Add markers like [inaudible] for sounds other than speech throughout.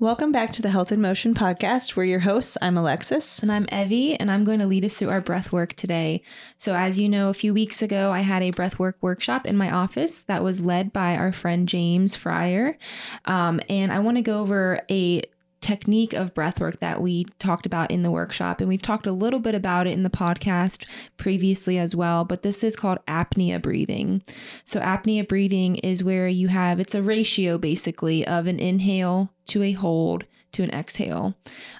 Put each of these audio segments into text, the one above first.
Welcome back to the Health in Motion podcast. We're your hosts. I'm Alexis. And I'm Evie, and I'm going to lead us through our breath work today. So, as you know, a few weeks ago, I had a breath work workshop in my office that was led by our friend James Fryer. Um, and I want to go over a technique of breathwork that we talked about in the workshop. And we've talked a little bit about it in the podcast previously as well, but this is called apnea breathing. So, apnea breathing is where you have it's a ratio basically of an inhale to a hold to an exhale.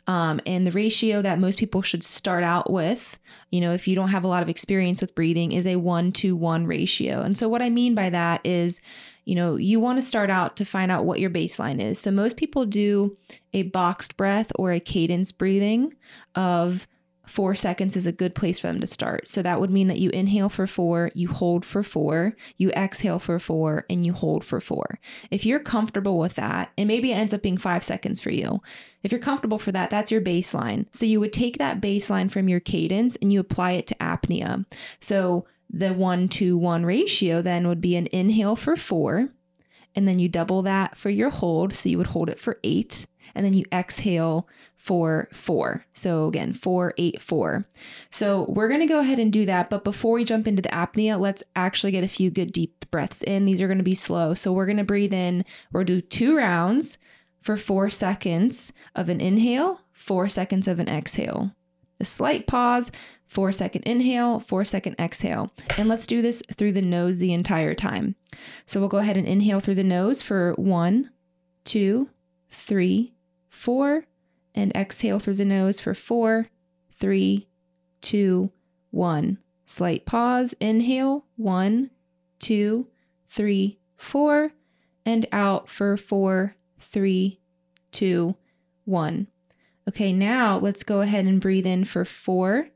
Um, and the ratio that most people should start out with, you know, if you don't have a lot of experience with breathing, is a one to one ratio. And so, what I mean by that is, you know, you want to start out to find out what your baseline is. So, most people do a boxed breath or a cadence breathing of four seconds is a good place for them to start. So that would mean that you inhale for four, you hold for four, you exhale for four, and you hold for four. If you're comfortable with that, and maybe it ends up being five seconds for you, if you're comfortable for that, that's your baseline. So you would take that baseline from your cadence and you apply it to apnea. So the one to one ratio then would be an inhale for four, and then you double that for your hold. So you would hold it for eight and then you exhale for four. So again, four, eight, four. So we're going to go ahead and do that. But before we jump into the apnea, let's actually get a few good deep breaths in. These are going to be slow. So we're going to breathe in, we'll do two rounds for four seconds of an inhale, four seconds of an exhale. A slight pause, four second inhale, four second exhale. And let's do this through the nose the entire time. So we'll go ahead and inhale through the nose for one, two, three, four, and exhale through the nose for four, three, two, one. Slight pause. Inhale, one, two, three, four, and out for four, three, two, one. Okay, now let's go ahead and breathe in for four,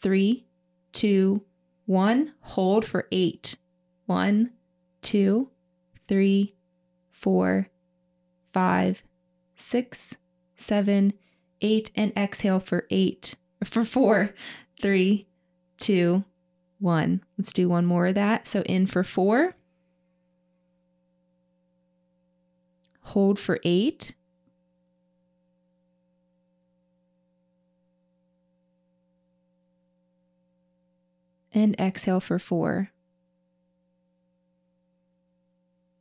three, two, one. Hold for eight. One, two, three, four, five, six, seven, eight, and exhale for eight, for four, three, two, one. Let's do one more of that. So in for four, hold for eight, and exhale for four.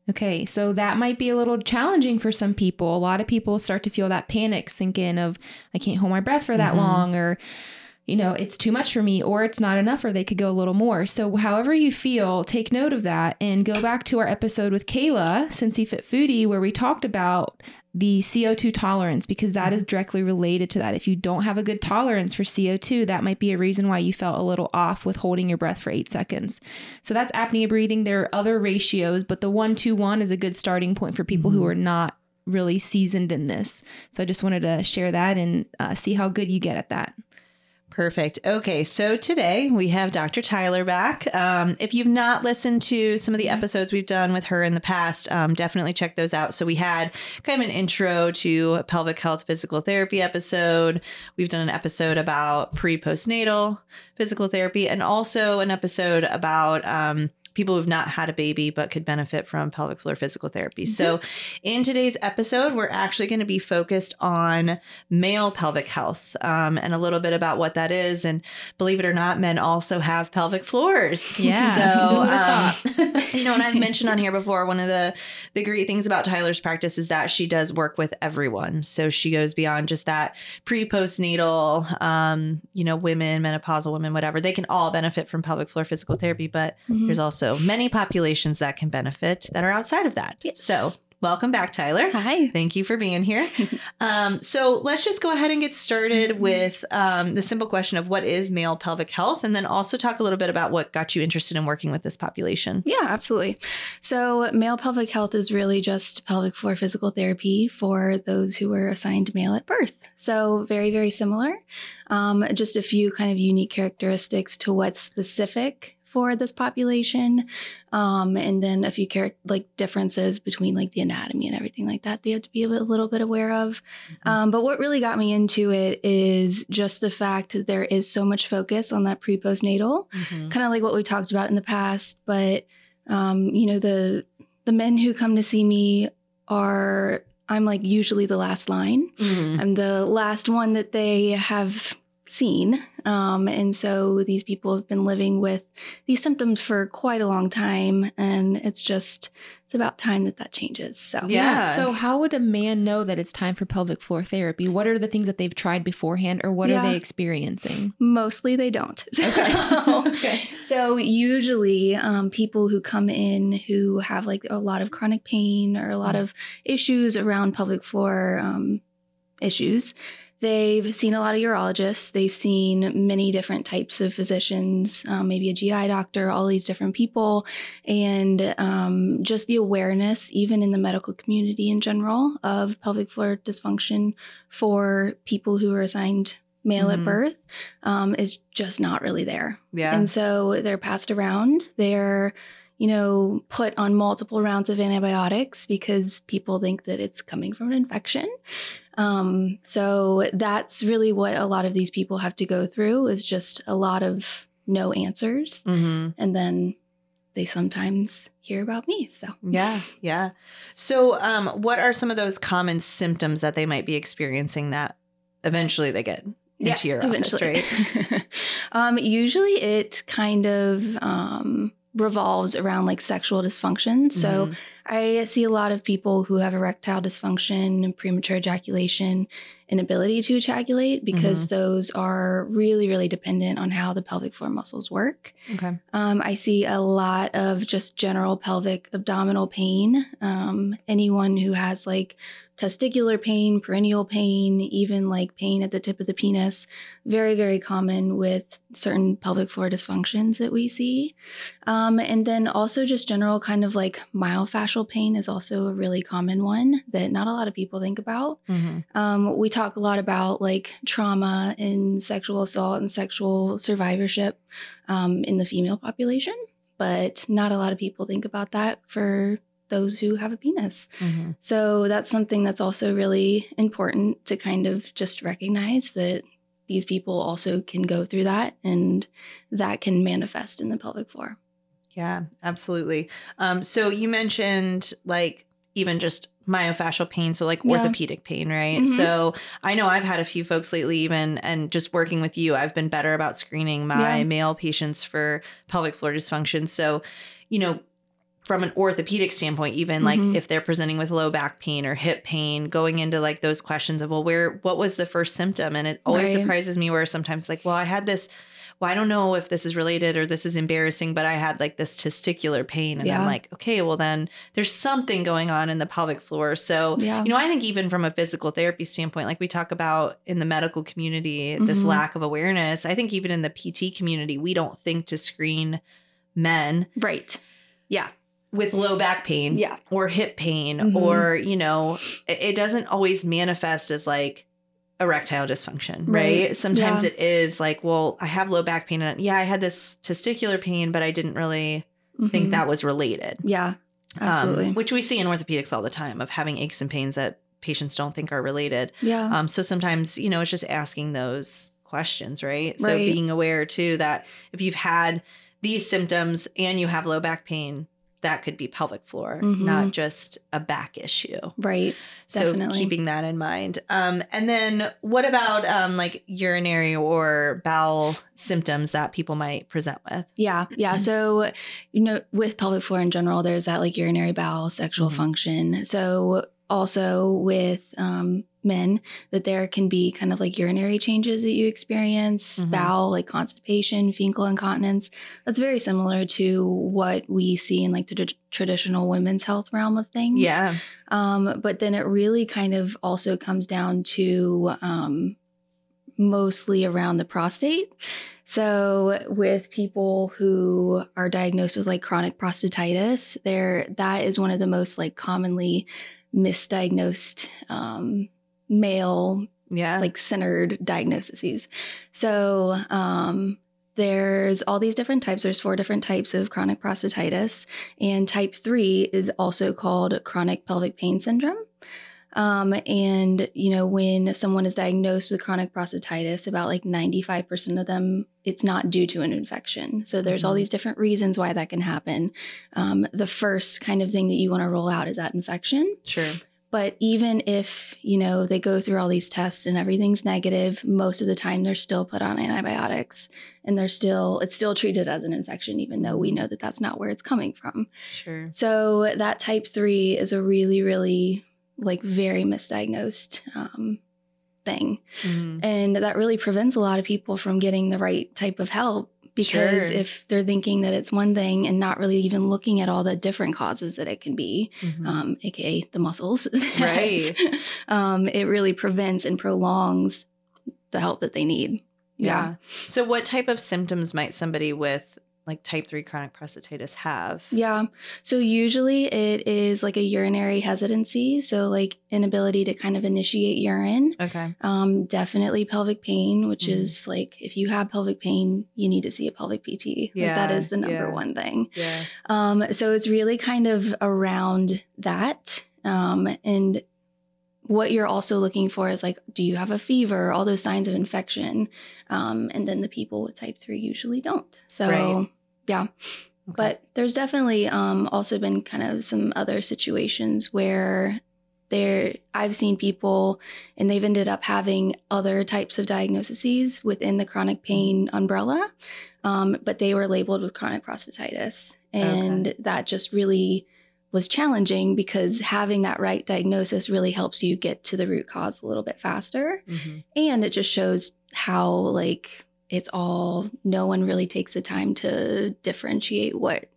Okay, so that might be a little challenging for some people. A lot of people start to feel that panic sink in of, I can't hold my breath for that mm-hmm. long, or, you know, it's too much for me, or it's not enough, or they could go a little more. So, however you feel, take note of that and go back to our episode with Kayla, Cincy Fit Foodie, where we talked about the CO2 tolerance because that is directly related to that. If you don't have a good tolerance for CO2, that might be a reason why you felt a little off with holding your breath for eight seconds. So that's apnea breathing. There are other ratios, but the one to one is a good starting point for people mm-hmm. who are not really seasoned in this. So I just wanted to share that and uh, see how good you get at that. Perfect. Okay, so today we have Dr. Tyler back. Um, if you've not listened to some of the episodes we've done with her in the past, um, definitely check those out. So we had kind of an intro to pelvic health physical therapy episode. We've done an episode about pre postnatal physical therapy, and also an episode about um, people who've not had a baby but could benefit from pelvic floor physical therapy. Mm-hmm. So, in today's episode, we're actually going to be focused on male pelvic health um, and a little bit about what that is. And believe it or not, men also have pelvic floors. [laughs] Yeah. So, [laughs] um, [laughs] you know, and I've mentioned on here before, one of the the great things about Tyler's practice is that she does work with everyone. So she goes beyond just that pre postnatal, um, you know, women, menopausal women, whatever. They can all benefit from pelvic floor physical therapy, but mm-hmm. there's also also many populations that can benefit that are outside of that. Yes. So welcome back, Tyler. Hi. Thank you for being here. [laughs] um, so let's just go ahead and get started mm-hmm. with um, the simple question of what is male pelvic health, and then also talk a little bit about what got you interested in working with this population. Yeah, absolutely. So male pelvic health is really just pelvic floor physical therapy for those who were assigned male at birth. So very, very similar. Um, just a few kind of unique characteristics to what's specific for this population um, and then a few char- like differences between like the anatomy and everything like that they have to be a, bit, a little bit aware of mm-hmm. um, but what really got me into it is just the fact that there is so much focus on that pre-postnatal mm-hmm. kind of like what we talked about in the past but um, you know the the men who come to see me are I'm like usually the last line. Mhm. I'm the last one that they have seen. Um, and so these people have been living with these symptoms for quite a long time. And it's just, it's about time that that changes. So, Yeah. So, how would a man know that it's time for pelvic floor therapy? What are the things that they've tried beforehand, or what Yeah. are they experiencing? mostly they don't. [laughs] [laughs] okay. So usually, um, people who come in who have like a lot of chronic pain or a lot of issues around pelvic floor um, issues, they've seen a lot of urologists. They've seen many different types of physicians, um, maybe a GI doctor, all these different people, and um, just the awareness, even in the medical community in general, of pelvic floor dysfunction for people who are assigned male Mhm. at birth um, is just not really there. Yeah. And so they're passed around. They're, you know, put on multiple rounds of antibiotics because people think that it's coming from an infection. Um, so that's really what a lot of these people have to go through is just a lot of no answers. Mhm. And then they sometimes hear about me. So Yeah, yeah. So, um, what are some of those common symptoms that they might be experiencing that eventually they get into your office, right? [laughs] um, usually it kind of um, revolves around like sexual dysfunction. So Mhm. I see a lot of people who have erectile dysfunction and premature ejaculation, inability to ejaculate, because Mm-hmm. those are really, really dependent on how the pelvic floor muscles work. okay, Um, I see a lot of just general pelvic abdominal pain. Um, anyone who has like testicular pain, perineal pain, even like pain at the tip of the penis, very, very common with certain pelvic floor dysfunctions that we see. Um, and then also just general kind of like myofascial pain is also a really common one that not a lot of people think about. Mhm. Um, we talk a lot about like trauma and sexual assault and sexual survivorship um, in the female population, but not a lot of people think about that for those who have a penis. Mhm. So that's something that's also really important to kind of just recognize that these people also can go through that and that can manifest in the pelvic floor. yeah, absolutely. Um, so you mentioned like even just myofascial pain, so like Yeah. orthopedic pain, right? Mhm. So I know I've had a few folks lately, even and just working with you, I've been better about screening my Yeah. male patients for pelvic floor dysfunction. So, you know, from an orthopedic standpoint, even like Mhm. if they're presenting with low back pain or hip pain, going into like those questions of, well, where, what was the first symptom? And it always Right. surprises me where sometimes like, well, I had this, well, I don't know if this is related or this is embarrassing, but I had like this testicular pain. And I'm like, okay, well, then there's something going on in the pelvic floor. So, Yeah. you know, I think even from a physical therapy standpoint, like we talk about in the medical community, this Mhm. lack of awareness, I think even in the PT community, we don't think to screen men Right. Yeah. With low back pain Yeah. or hip pain Mhm. or you know it, doesn't always manifest as like erectile dysfunction right, Right. sometimes Yeah. it is like well i have low back pain and yeah i had this testicular pain but i didn't really think Mhm. that was related Yeah. Um, Absolutely. which we see in orthopedics all the time of having aches and pains that patients don't think are related yeah. um, so sometimes, you know, it's just asking those questions, right? So being aware too that if you've had these symptoms and you have low back pain, that could be pelvic floor, Mhm. not just a back issue. right. So Definitely. keeping that in mind. Um, and then what about um, like urinary or bowel symptoms that people might present with? Yeah, yeah. Mhm. So, you know, with pelvic floor in general, there's that like urinary bowel sexual Mhm. function. So, also with um, men, that there can be kind of like urinary changes that you experience, Mhm. bowel, like constipation, fecal incontinence. That's very similar to what we see in like the tr- traditional women's health realm of things. Yeah. Um, but then it really kind of also comes down to um, mostly around the prostate. So with people who are diagnosed with like chronic prostatitis, there that is one of the most like commonly misdiagnosed um, male Yeah. like centered diagnoses. So um, there's all these different types. There's four different types of chronic prostatitis, and type three is also called chronic pelvic pain syndrome. Um, and you know, when someone is diagnosed with chronic prostatitis, about like 95% of them, it's not due to an infection. So there's all Mhm. these different reasons why that can happen. Um, the first kind of thing that you want to roll out is that infection. sure. But even if, you know, they go through all these tests and everything's negative, most of the time they're still put on antibiotics and they're still, it's still treated as an infection, even though we know that that's not where it's coming from. Sure. So that type three is a really, really like very misdiagnosed um, thing. Mhm. And that really prevents a lot of people from getting the right type of help because Sure. if they're thinking that it's one thing and not really even looking at all the different causes that it can be, Mhm. um, aka the muscles, [laughs] Right. um, it really prevents and prolongs the help that they need. yeah. So, what type of symptoms might somebody with like type 3 chronic prostatitis have? Yeah. So usually it is like a urinary hesitancy. So, like inability to kind of initiate urine. Okay. Um, definitely pelvic pain, which Mhm. is like if you have pelvic pain, you need to see a pelvic PT. like that Yeah, is the number yeah. one thing. Yeah. Um, so it's really kind of around that. Um, and what you're also looking for is like, do you have a fever? All those signs of infection. Um, and then the people with type three usually don't. So Right. Yeah. Okay. But there's definitely um, also been kind of some other situations where there I've seen people and they've ended up having other types of diagnoses within the chronic pain umbrella, um, but they were labeled with chronic prostatitis, and that just really was challenging because having that right diagnosis really helps you get to the root cause a little bit faster Mhm. and it just shows how like it's all no one really takes the time to differentiate what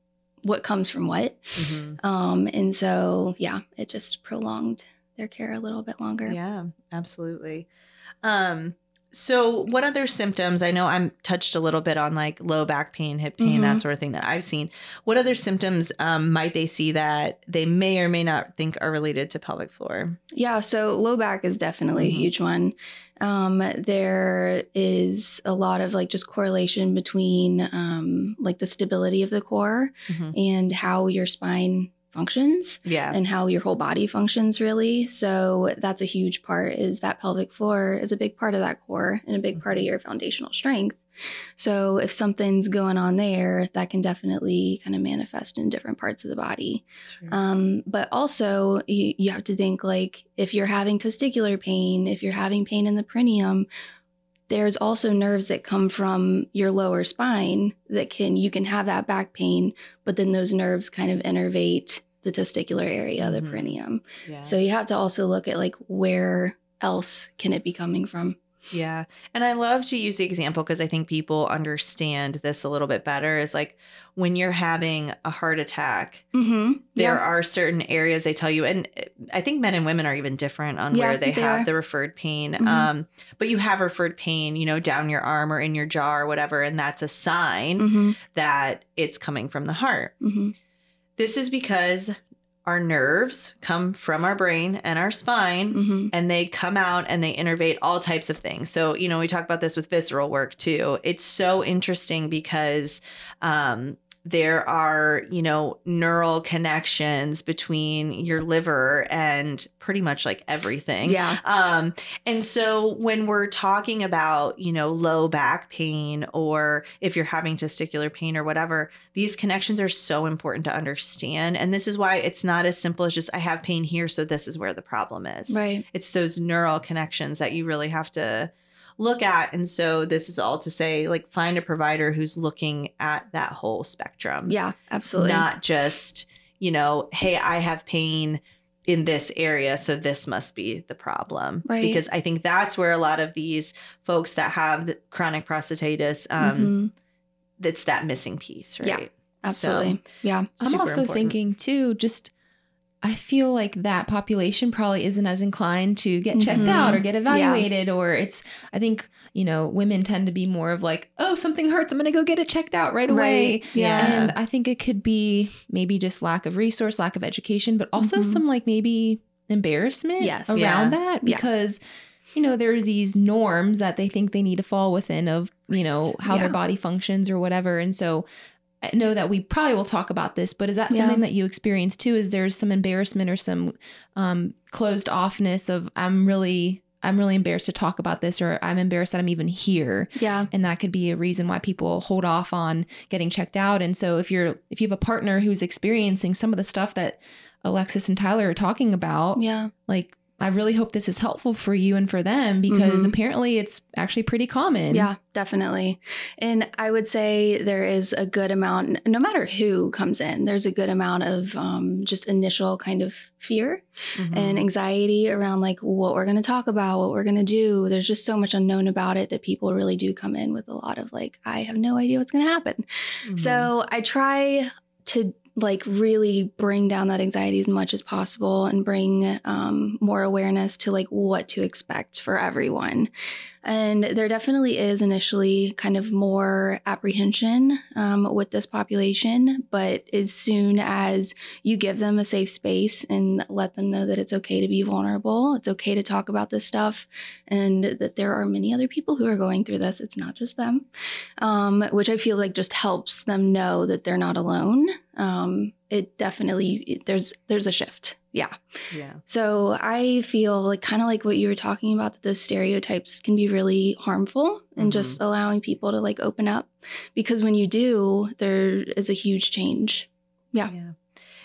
what comes from what Mhm. um and so yeah it just prolonged their care a little bit longer Yeah, absolutely. Um, so what other symptoms? I know I'm touched a little bit on like low back pain, hip pain, that Mhm. sort of thing that I've seen. What other symptoms um, might they see that they may or may not think are related to pelvic floor? yeah so low back is definitely Mhm. a huge one um there is a lot of like just correlation between um like the stability of the core Mhm. and how your spine functions Yeah. and how your whole body functions really so that's a huge part is that pelvic floor is a big part of that core and a big part of your foundational strength so if something's going on there that can definitely kind of manifest in different parts of the body Sure. um, but also you, you have to think like if you're having testicular pain if you're having pain in the perineum there's also nerves that come from your lower spine that can you can have that back pain but then those nerves kind of innervate the testicular area the Mhm. perineum yeah. so you have to also look at like where else can it be coming from Yeah. And I love to use the example because I think people understand this a little bit better is like when you're having a heart attack, mm-hmm. there are certain areas they tell you and uh, i think men and women are even different on Yeah, where they, they have are. the referred pain Mhm. um but you have referred pain you know down your arm or in your jaw or whatever and that's a sign mm-hmm. that it's coming from the heart Mm-hmm. this is because our nerves come from our brain and our spine Mm-hmm. and they come out and they innervate all types of things. So, you know, we talk about this with visceral work too. It's so interesting because um, there are, you know, neural connections between your liver and pretty much like everything. yeah Um, and so when we're talking about, you know, low back pain or if you're having testicular pain or whatever, these connections are so important to understand. And this is why it's not as simple as just I have pain here, so this is where the problem is. right It's those neural connections that you really have to look at. And so this is all to say, like, find a provider who's looking at that whole spectrum yeah absolutely not just you know hey i have pain in this area so this must be the problem Right. because i think that's where a lot of these folks that have the chronic prostatitis um that's that missing piece right Yeah. absolutely yeah I'm also important. thinking too, just I feel like that population probably isn't as inclined to get checked Mhm. out or get evaluated, or it's, I think, you know, women tend to be more of like, oh, something hurts. I'm going to go get it checked out right away. Yeah. And I think it could be maybe just lack of resource, lack of education, but also Mhm. some like maybe embarrassment Yes. around Yeah. that Yeah. because. You know, there's these norms that they think they need to fall within of, you know, how Yeah. their body functions or whatever. And so I know that we probably will talk about this, but is that Yeah. something that you experience too? Is there some embarrassment or some um, closed offness of I'm really I'm really embarrassed to talk about this, or I'm embarrassed that I'm even here, yeah and that could be a reason why people hold off on getting checked out. And so if you're if you have a partner who's experiencing some of the stuff that Alexis and Tyler are talking about. Yeah. Like, I really hope this is helpful for you and for them because Mhm. apparently it's actually pretty common. Yeah, definitely. And I would say there is a good amount, no matter who comes in, there's a good amount of um, just initial kind of fear Mhm. and anxiety around like what we're going to talk about, what we're going to do. There's just so much unknown about it that people really do come in with a lot of like, I have no idea what's going to happen. Mhm. So I try to like really bring down that anxiety as much as possible and bring um, more awareness to like what to expect for everyone. And there definitely is initially kind of more apprehension um, with this population, but as soon as you give them a safe space and let them know that it's okay to be vulnerable, it's okay to talk about this stuff, and that there are many other people who are going through this, it's not just them, um, which I feel like just helps them know that they're not alone. Um, it definitely there's there's a shift. Yeah. yeah. So I feel like kind of like what you were talking about that those stereotypes can be really harmful and Mhm. just allowing people to like open up because when you do, there is a huge change. Yeah. Yeah.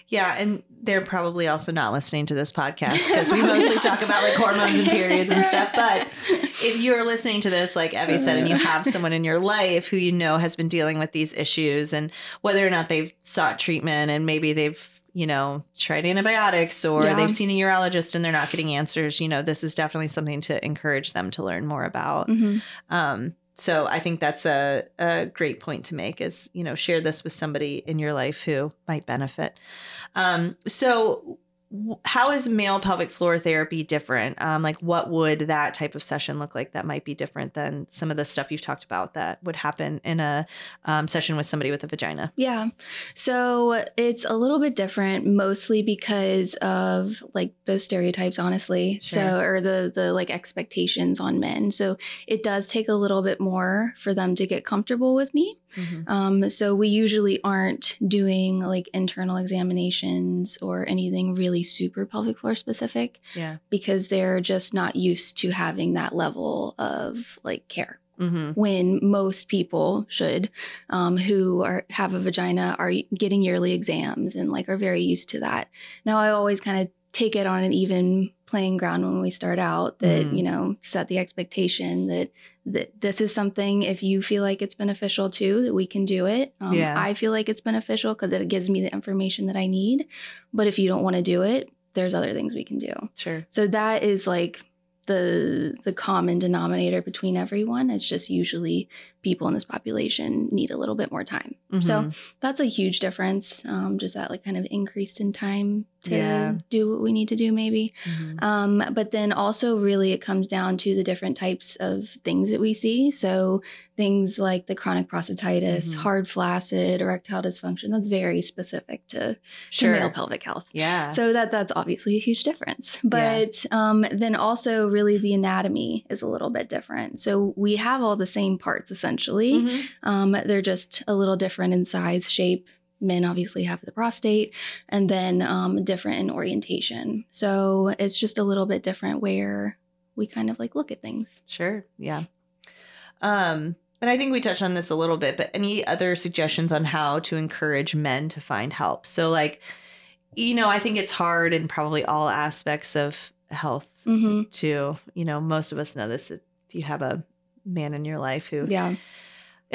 Yeah, and they're probably also not listening to this podcast because we [laughs] mostly talk about like hormones and periods and stuff. But if you're listening to this, like Evie said, and you have [laughs] someone in your life who you know has been dealing with these issues, and whether or not they've sought treatment and maybe they've you know tried antibiotics or Yeah. they've seen a urologist and they're not getting answers, you know, this is definitely something to encourage them to learn more about. Mhm. Um, so I think that's a, a great point to make is, you know, share this with somebody in your life who might benefit. Um, so how is male pelvic floor therapy different? Um, like what would that type of session look like that might be different than some of the stuff you've talked about that would happen in a um, session with somebody with a vagina? Yeah. So it's a little bit different mostly because of like those stereotypes honestly. So or the the like expectations on men. So it does take a little bit more for them to get comfortable with me. Um, so we usually aren't doing like internal examinations or anything really super pelvic floor specific Yeah. because they're just not used to having that level of like care Mm-hmm. when most people should um, who are have a vagina are getting yearly exams and like are very used to that now i always kind of take it on an even playing ground when we start out that Mm. you know set the expectation that that this is something if you feel like it's beneficial too that we can do it um, Yeah. i feel like it's beneficial because it gives me the information that i need but if you don't want to do it there's other things we can do Sure. so that is like the the common denominator between everyone. It's just usually people in this population need a little bit more time. So Mhm. that's a huge difference. Um, just that like kind of increased in time to Yeah. do what we need to do, maybe. Mhm. Um, but then also, really, it comes down to the different types of things that we see. So, things like the chronic prostatitis, Mhm. hard flaccid, erectile dysfunction, that's very specific to, sure. to male pelvic health. yeah. So that that's obviously a huge difference. Yeah. But um, then also, really, the anatomy is a little bit different. So we have all the same parts essentially. Mhm. Um, they're just a little different in size, shape. Men obviously have the prostate, and then um, different in orientation. So it's just a little bit different where we kind of like look at things. Sure. Yeah. Um, and I think we touched on this a little bit, but any other suggestions on how to encourage men to find help? So, like, you know, I think it's hard in probably all aspects of health hmm to, you know, most of us know this. If you have a man in your life who Yeah.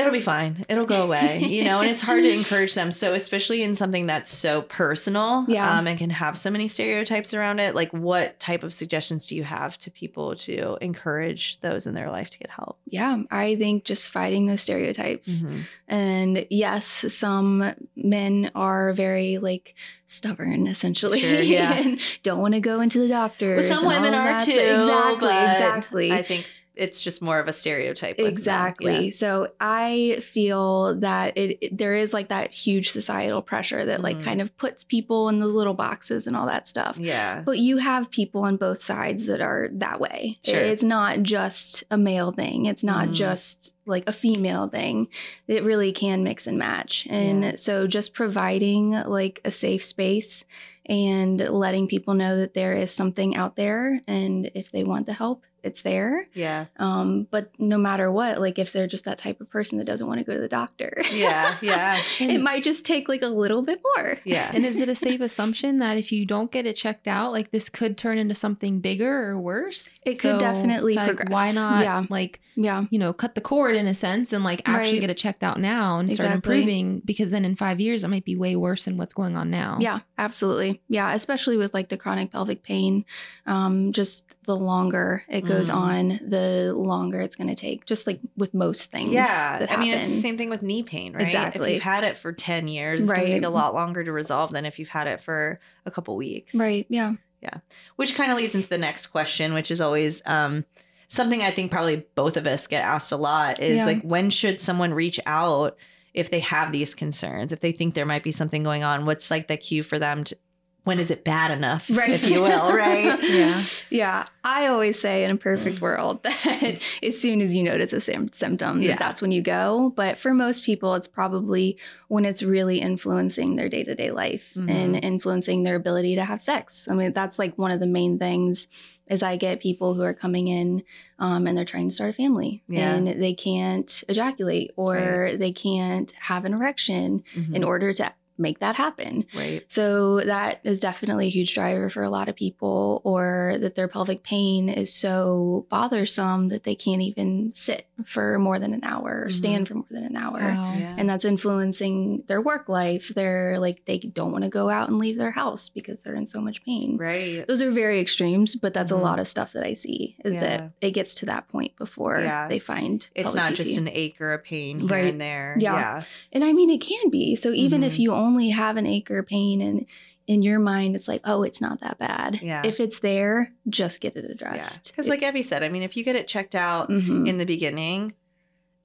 It'll be fine, it'll go away, you know, and it's hard to [laughs] encourage them. So, especially in something that's so personal Yeah. um, and can have so many stereotypes around it, like, what type of suggestions do you have to people to encourage those in their life to get help? Yeah. I think just fighting those stereotypes. Mhm. And yes, some men are very like stubborn, essentially, Sure, yeah. [laughs] and don't want to go into the doctor. Well, some women are too. exactly, exactly. I think it's just more of a stereotype. Exactly. Yeah. So I feel that it, it- there is like that huge societal pressure that like Mhm. kind of puts people in the little boxes and all that stuff. Yeah. But you have people on both sides that are that way. Sure. It's not just a male thing. It's not Mhm. just like a female thing. It really can mix and match. And Yeah. so just providing like a safe space and letting people know that there is something out there and if they want the help it's there Yeah. um, but no matter what like if they're just that type of person that doesn't want to go to the doctor [laughs] Yeah. Yeah. it might just take like a little bit more Yeah. [laughs] And is it a safe assumption that if you don't get it checked out, like this could turn into something bigger or worse? It could definitely like, progress. Why not, Yeah. like, yeah you know, cut the cord in a sense and like actually Right. get it checked out now and start improving? Because then in five years, it might be way worse than what's going on now. Yeah, absolutely. Yeah, especially with like the chronic pelvic pain. Um, just the longer it goes Mhm. on, the longer it's going to take. Just like with most things. Yeah. I mean, it's the same thing with knee pain, right? Exactly. If you've had it for 10 years, it's going to take a lot longer to resolve than if you've had it for a couple weeks. Right. Yeah. Yeah. Which kind of leads into the next question, which is always um, something I think probably both of us get asked a lot is Yeah. like, when should someone reach out if they have these concerns? If they think there might be something going on, what's like the cue for them to, when is it bad enough, Right. if you will, [laughs] right? Yeah. Yeah. I always say in a perfect world [laughs] that as soon as you notice a sim- symptom, that that's when you go. But for most people, it's probably when it's really influencing their day to day life Mhm. and influencing their ability to have sex. I mean, that's like one of the main things is I get people who are coming in um, and they're trying to start a family Yeah. and they can't ejaculate or they can't have an erection Mhm. in order to make that happen. right. So that is definitely a huge driver for a lot of people, or that their pelvic pain is so bothersome that they can't even sit for more than an hour or Mhm. stand for more than an hour. Wow. Yeah. And that's influencing their work life. They're like, they don't want to go out and leave their house because they're in so much pain. right. Those are very extremes, but that's Mhm. a lot of stuff that I see is Yeah. that it gets to that point before Yeah. they find It's not PT. just an ache or a pain here Right. and there. Yeah. Yeah. And I mean, it can be. So even if Mhm. you only have an ache or pain and in your mind, it's like, oh, it's not that bad. Yeah. If it's there, just get it Yeah. addressed. Because, like Evie said, I mean, if you get it checked out Mhm. in the beginning,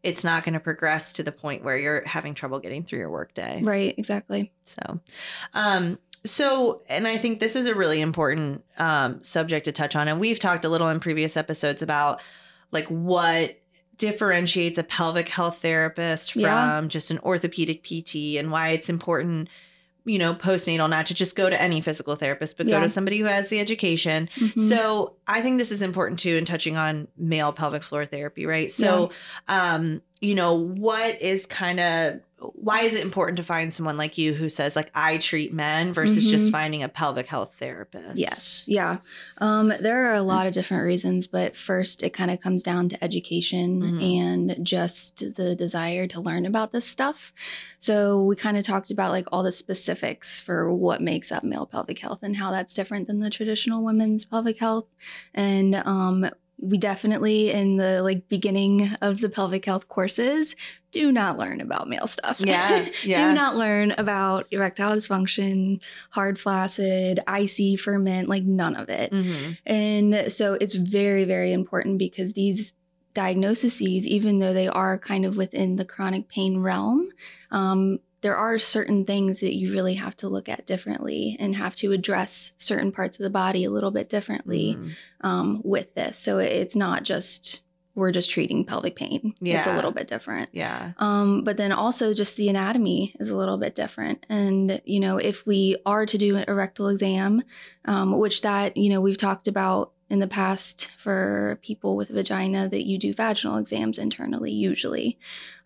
it's not going to progress to the point where you're having trouble getting through your workday. right, exactly. So, um, so, and I think this is a really important um, subject to touch on. And we've talked a little in previous episodes about like what differentiates a pelvic health therapist from Yeah. just an orthopedic PT and why it's important, you know, postnatal not to just go to any physical therapist, but go to somebody who has the education. Mhm. So I think this is important too in touching on male pelvic floor therapy, right? So, um, you know, what is kind of why is it important to find someone like you who says like I treat men versus just Mhm. finding a pelvic health therapist? Yes. Yeah. Um, there are a lot of different reasons, but first it kind of comes down to education Mhm. and just the desire to learn about this stuff. So we kind of talked about like all the specifics for what makes up male pelvic health and how that's different than the traditional women's pelvic health. And um, we definitely in the like beginning of the pelvic health courses do not learn about male stuff. Yeah, [laughs] yeah. do not learn about erectile dysfunction, hard flaccid, icy ferment, like none of it. Mhm. And so it's very, very important because these diagnoses, even though they are kind of within the chronic pain realm, um, there are certain things that you really have to look at differently and have to address certain parts of the body a little bit differently Mhm. um, with this. So it's not just we're just treating pelvic pain. Yeah. It's a little bit different. Yeah. Um, but then also just the anatomy is a little bit different. And, you know, if we are to do an rectal exam, um, which that, you know, we've talked about in the past for people with vagina that you do vaginal exams internally usually.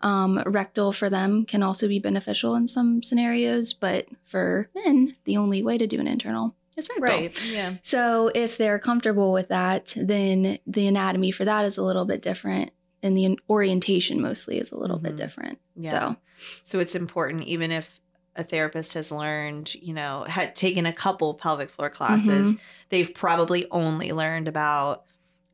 Um, rectal for them can also be beneficial in some scenarios, but for men, the only way to do an internal is rectal. Right. Yeah. So if they're comfortable with that, then the anatomy for that is a little bit different. And the orientation mostly is a little Mhm. bit different. Yeah. So So it's important, even if a therapist has learned, you know, had taken a couple pelvic floor classes, Mm-hmm. they've probably only learned about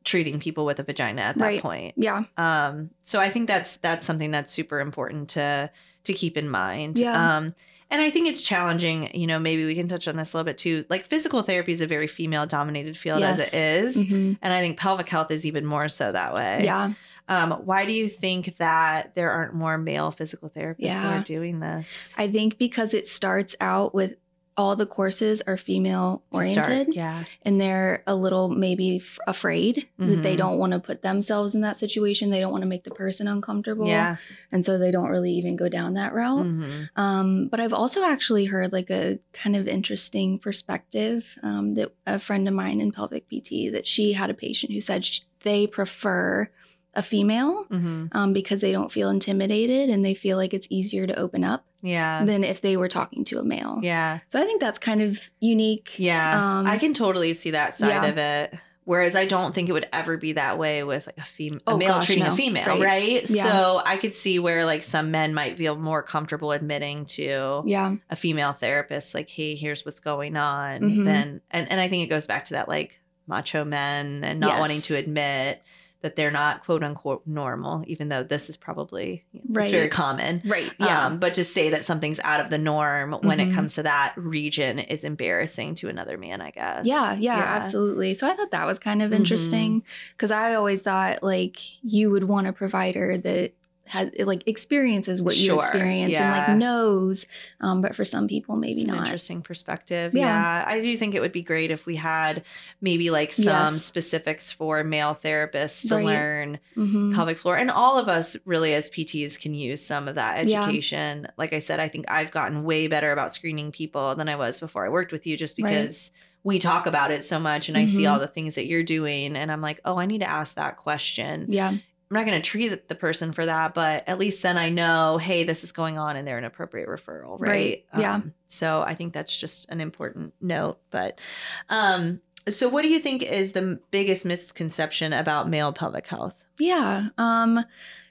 treating people with a vagina at that Right. point. yeah, Um, so I think that's that's something that's super important to to keep in mind. Yeah. Um, and I think it's challenging, you know, maybe we can touch on this a little bit too. Like physical therapy is a very female dominated field as it is. Mhm. And I think pelvic health is even more so that way. yeah. Um, why do you think that there aren't more male physical therapists that are doing this? I think because it starts out with all the courses are female oriented Yeah. and they're a little maybe f- afraid that they Mhm. don't want to put themselves in that situation. They don't want to make the person uncomfortable. Yeah. And so they don't really even go down that route. Mhm. Um, but I've also actually heard like a kind of interesting perspective um, that a friend of mine in pelvic PT that she had a patient who said sh- they prefer a female Mhm. um, because they don't feel intimidated and they feel like it's easier to open up Yeah. than if they were talking to a male. Yeah. So I think that's kind of unique. Yeah. Um, I can totally see that side yeah. of it. Whereas I don't think it would ever be that way with like a female, a Oh, male gosh, treating a female, Right. right? Yeah. So I could see where like some men might feel more comfortable admitting to Yeah. a female therapist, like, "Hey, here's what's going on." Mhm. Then, and and I think it goes back to that like macho men and not Yes. wanting to admit that they're not quote unquote normal, even though this is probably you know, Right. it's very common. Right. Yeah. Um, but to say that something's out of the norm when it Mhm. comes to that region is embarrassing to another man, I guess. Yeah, yeah, absolutely. So I thought that was kind of Mhm. interesting because I always thought like you would want a provider that has like experiences what you experience yeah. and like knows. Um, but for some people, maybe It's an not. interesting perspective. Yeah. Yeah. I do think it would be great if we had maybe like some Yes. specifics for male therapists to Right. learn Mhm. pelvic floor. And all of us really as PTs can use some of that Yeah. education. Like I said, I think I've gotten way better about screening people than I was before I worked with you just Right. because we talk about it so much and I see Mhm. all the things that you're doing and I'm like, "Oh, I need to ask that question." Yeah, I'm not going to treat the person for that, but at least then I know, hey, this is going on and they're an appropriate referral, right? Right, yeah. Um, so I think that's just an important note. But um, so what do you think is the biggest misconception about male pelvic health? yeah. Um,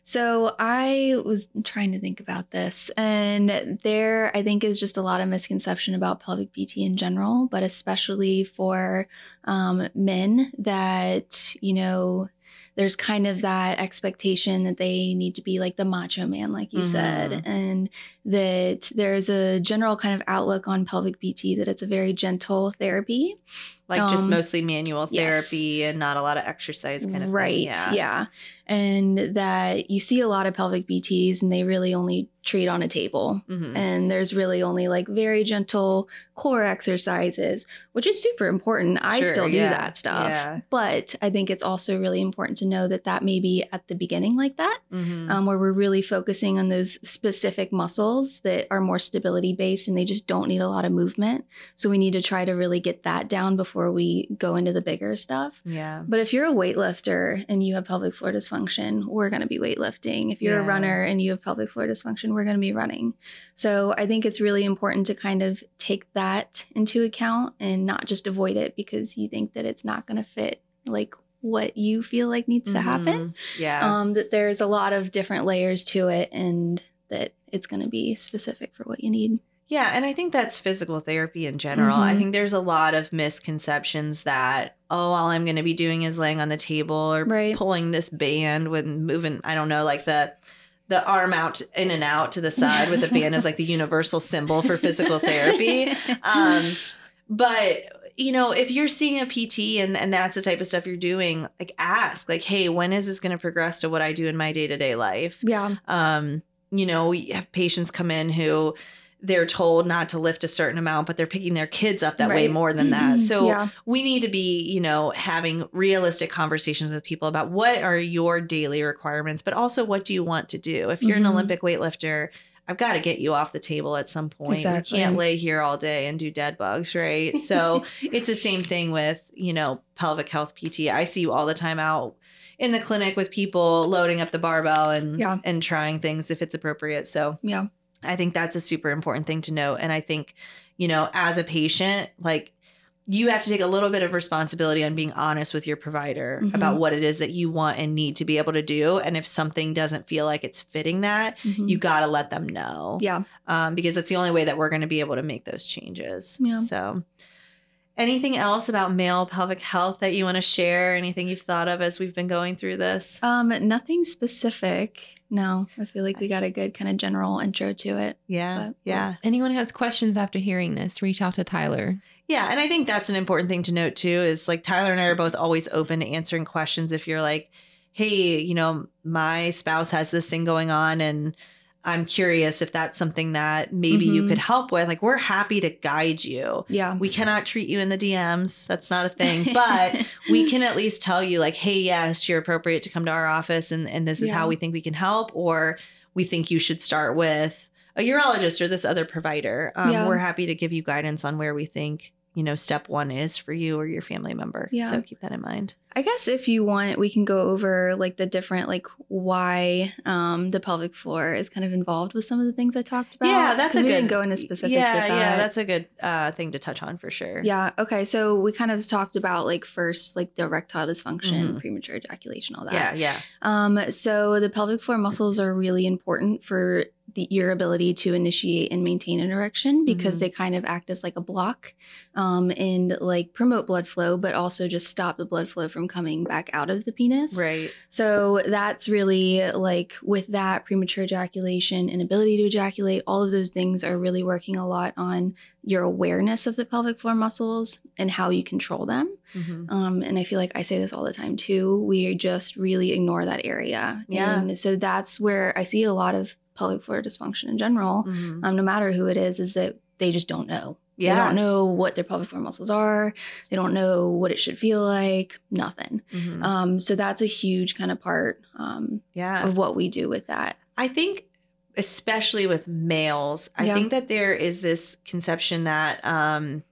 so I was trying to think about this, and there I think is just a lot of misconception about pelvic PT in general, but especially for um, men that you know there's kind of that expectation that they need to be like the macho man, like you said, Mhm. and that there's a general kind of outlook on pelvic PT that it's a very gentle therapy. Like just Um, mostly manual yes. therapy and not a lot of exercise kind of right. thing. Yeah. yeah. And that you see a lot of pelvic PTs and they really only treat on a table. Mhm. And there's really only like very gentle core exercises, which is super important. I Sure, still do yeah, that stuff. yeah. But I think it's also really important to know that that may be at the beginning like that, Mhm. um, where we're really focusing on those specific muscles that are more stability based and they just don't need a lot of movement. So we need to try to really get that down before we go into the bigger stuff. yeah. But if you're a weightlifter and you have pelvic floor dysfunction, we're going to be weightlifting. If you're a runner and you have pelvic floor dysfunction, we're going to be running. So I think it's really important to kind of take that into account and not just avoid it because you think that it's not going to fit like what you feel like needs to happen. Mhm. Yeah. Um, that there's a lot of different layers to it and that it's going to be specific for what you need. Yeah, and I think that's physical therapy in general. I Mhm. think there's a lot of misconceptions that oh, all I'm going to be doing is laying on the table or Right. pulling this band with moving. I don't know, like the the arm out in and out to the side with the band is like the universal symbol for physical therapy. [laughs] Um, but you know, if you're seeing a PT and and that's the type of stuff you're doing, like ask, like, hey, when is this going to progress to what I do in my day to day life? yeah. um you know we have patients come in who they're told not to lift a certain amount but they're picking their kids up that way more than that so yeah. we need to be you know having realistic conversations with people about what are your daily requirements but also what do you want to do if you're Mhm. an olympic weightlifter I've got to get you off the table at some point. Exactly. You can't lay here all day and do dead bugs, right? So [laughs] it's the same thing with, you know, pelvic health PT. I see you all the time out in the clinic with people loading up the barbell and Yeah. and trying things if it's appropriate. So Yeah. I think that's a super important thing to note. And I think, you know, as a patient, like you have to take a little bit of responsibility on being honest with your provider Mhm. about what it is that you want and need to be able to do. And if something doesn't feel like it's fitting that, Mhm. you got to let them know. yeah. Um, because that's the only way that we're going to be able to make those changes. Yeah. So, anything else about male pelvic health that you want to share? Anything you've thought of as we've been going through this? Um, nothing specific. No, I feel like we got a good kind of general intro to it. yeah. but- Yeah. Anyone has questions after hearing this, reach out to Tyler. Yeah, and I think that's an important thing to note too is like Tyler and I are both always open to answering questions if you're like, "Hey, you know, my spouse has this thing going on and I'm curious if that's something that maybe you Mhm. could help with. Like, we're happy to guide you. Yeah. We cannot treat you in the DMs. That's not a thing. [laughs] But we can at least tell you, like, hey, yes, you're appropriate to come to our office and, and this is Yeah. how we think we can help. Or we think you should start with a urologist or this other provider. Um, Yeah. We're happy to give you guidance on where we think, you know, step one is for you or your family member. Yeah. So keep that in mind. I guess if you want, we can go over like the different like why um, the pelvic floor is kind of involved with some of the things I talked about. Yeah, that's a we good. didn't go into specifics Yeah, with that. yeah, that's a good uh, thing to touch on for sure. Yeah. Okay. So we kind of talked about like first like the erectile dysfunction, Mhm. premature ejaculation, all that. yeah, yeah. Um, so the pelvic floor muscles are really important for the, your ability to initiate and maintain an erection because Mhm. they kind of act as like a block um, and like promote blood flow, but also just stop the blood flow from coming back out of the penis. Right. So that's really like with that premature ejaculation, inability to ejaculate, all of those things are really working a lot on your awareness of the pelvic floor muscles and how you control them. Mhm. Um, and I feel like I say this all the time too. We just really ignore that area. Yeah. And so that's where I see a lot of pelvic floor dysfunction in general, Mhm. um, no matter who it is, is that they just don't know. Yeah. They don't know what their pelvic floor muscles are. They don't know what it should feel like. Nothing. Mhm. Um, so that's a huge kind of part um, yeah. of what we do with that. I think, especially with males, I Yeah. think that there is this conception that um,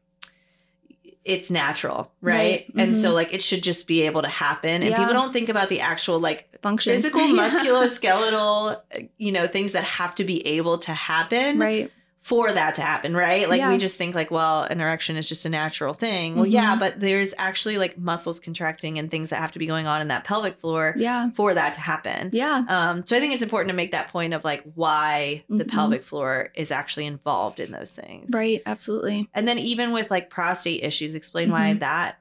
it's natural, right? Right. And so, Mhm. like, it should just be able to happen. And Yeah. people don't think about the actual, like, Function. physical, [laughs] musculoskeletal, uh, you know, things that have to be able to happen right. For that to happen, right? Like, Yeah. we just think, like, well, an erection is just a natural thing. Well, yeah, Mhm. but there's actually like muscles contracting and things that have to be going on in that pelvic floor Yeah. for that to happen. Yeah. Um, so I think it's important to make that point of like why the Mhm. pelvic floor is actually involved in those things. Right. Absolutely. And then even with like prostate issues, explain why Mhm. that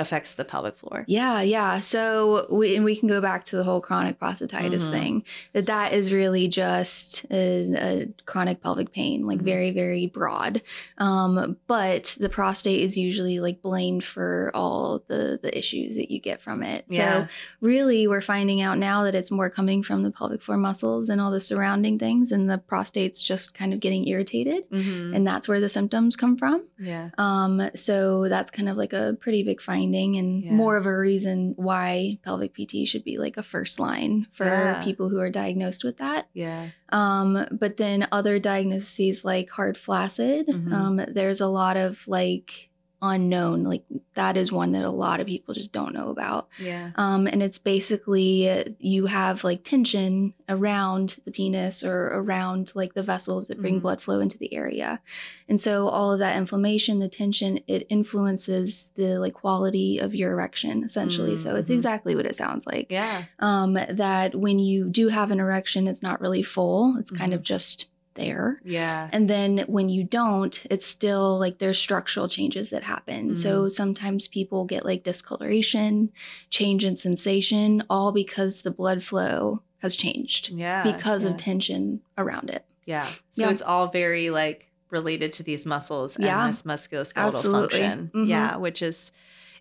affects the pelvic floor. Yeah, yeah. So we and we can go back to the whole chronic prostatitis Mhm. thing. That that is really just a, a chronic pelvic pain, like Mhm. very very broad. Um, but the prostate is usually like blamed for all the the issues that you get from it. Yeah. So really, we're finding out now that it's more coming from the pelvic floor muscles and all the surrounding things, and the prostate's just kind of getting irritated, Mhm. and that's where the symptoms come from. Yeah. Um, so that's kind of like a pretty big finding and Yeah. more of a reason why pelvic PT should be like a first line for Yeah. people who are diagnosed with that. Yeah. Um, but then other diagnoses like hard flaccid, Mhm. um, there's a lot of like unknown, like that is one that a lot of people just don't know about. Yeah. Um, and it's basically you have like tension around the penis or around like the vessels that bring Mhm. blood flow into the area. And so all of that inflammation, the tension, it influences the like quality of your erection essentially. So it's Mhm. exactly what it sounds like. Yeah. Um, that when you do have an erection, it's not really full. It's kind Mhm. of just there. Yeah. And then when you don't, it's still like there's structural changes that happen. So sometimes people get like discoloration, change in sensation, all because the blood flow has changed Yeah. because yeah. of tension around it. Yeah. So Yeah. it's all very like related to these muscles Yeah. and this musculoskeletal Absolutely. function. Mhm. Yeah, which is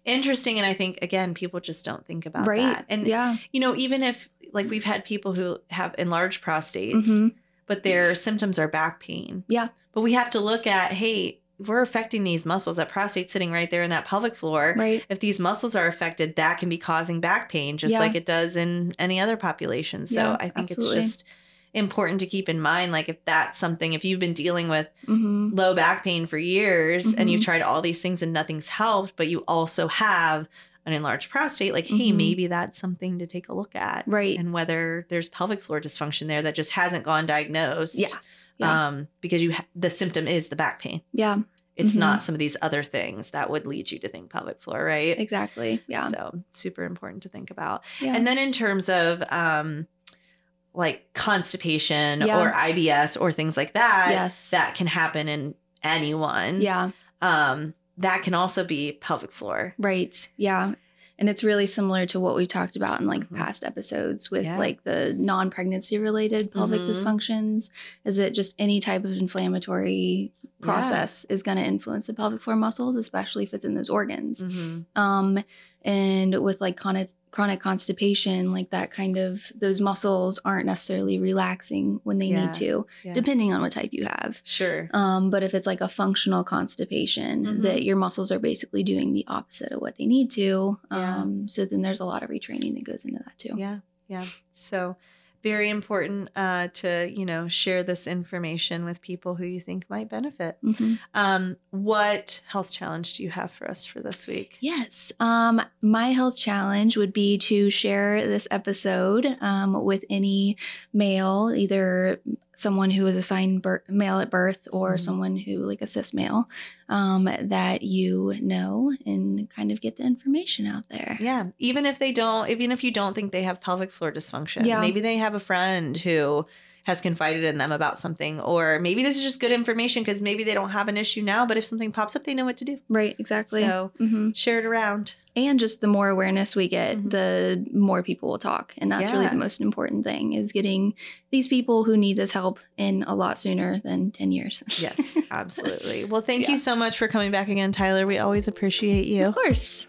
interesting and I think again people just don't think about right. that. And yeah. you know, even if like we've had people who have enlarged prostates, Mhm. But their symptoms are back pain. Yeah. But we have to look at, hey, we're affecting these muscles. That prostate sitting right there in that pelvic floor. Right. If these muscles are affected, that can be causing back pain, just Yeah. like it does in any other population. So Yeah, I think absolutely. it's just important to keep in mind, like if that's something, if you've been dealing with hmm low back pain for years and you've Mhm. tried all these things and nothing's helped, but you also have an enlarged prostate, like, hey, Mhm. maybe that's something to take a look at. Right. And whether there's pelvic floor dysfunction there that just hasn't gone diagnosed. Yeah. Yeah. Um, because you ha- the symptom is the back pain. yeah. It's Mhm. not some of these other things that would lead you to think pelvic floor, right? Exactly. Yeah. So super important to think about. yeah. And then in terms of um like constipation Yeah. or IBS or things like that, yes. that can happen in anyone. yeah. Um, that can also be pelvic floor. Right. Yeah. And it's really similar to what we talked about in like Mhm. past episodes with Yeah. like the non-pregnancy related pelvic Mhm. dysfunctions. Is that just any type of inflammatory process is going to influence the pelvic floor muscles, especially if it's in those organs. Mm-hmm. Um, and with like chronic chronic constipation, like that kind of those muscles aren't necessarily relaxing when they Yeah. need to, Yeah. depending on what type you have. Sure. Um, but if it's like a functional constipation, Mhm. that your muscles are basically doing the opposite of what they need to. Yeah. Um, so then there's a lot of retraining that goes into that too. Yeah. Yeah. So very important uh, to, you know, share this information with people who you think might benefit. Mhm. Um, what health challenge do you have for us for this week? Yes. Um, my health challenge would be to share this episode um, with any male, either someone who is assigned bir- male at birth or Mhm. someone who like a cis male um, that you know and kind of get the information out there. Yeah. Even if they don't, even if you don't think they have pelvic floor dysfunction, Yeah. maybe they have a friend who has confided in them about something, or maybe this is just good information because maybe they don't have an issue now, but if something pops up, they know what to do. Right. Exactly. So hmm share it around. And just the more awareness we get, Mhm. the more people will talk. And that's really the most important thing is getting these people who need this help in a lot sooner than 10 years. [laughs] Yes, absolutely. Well, thank Yeah. you so much for coming back again, Tyler. We always appreciate you. Of course.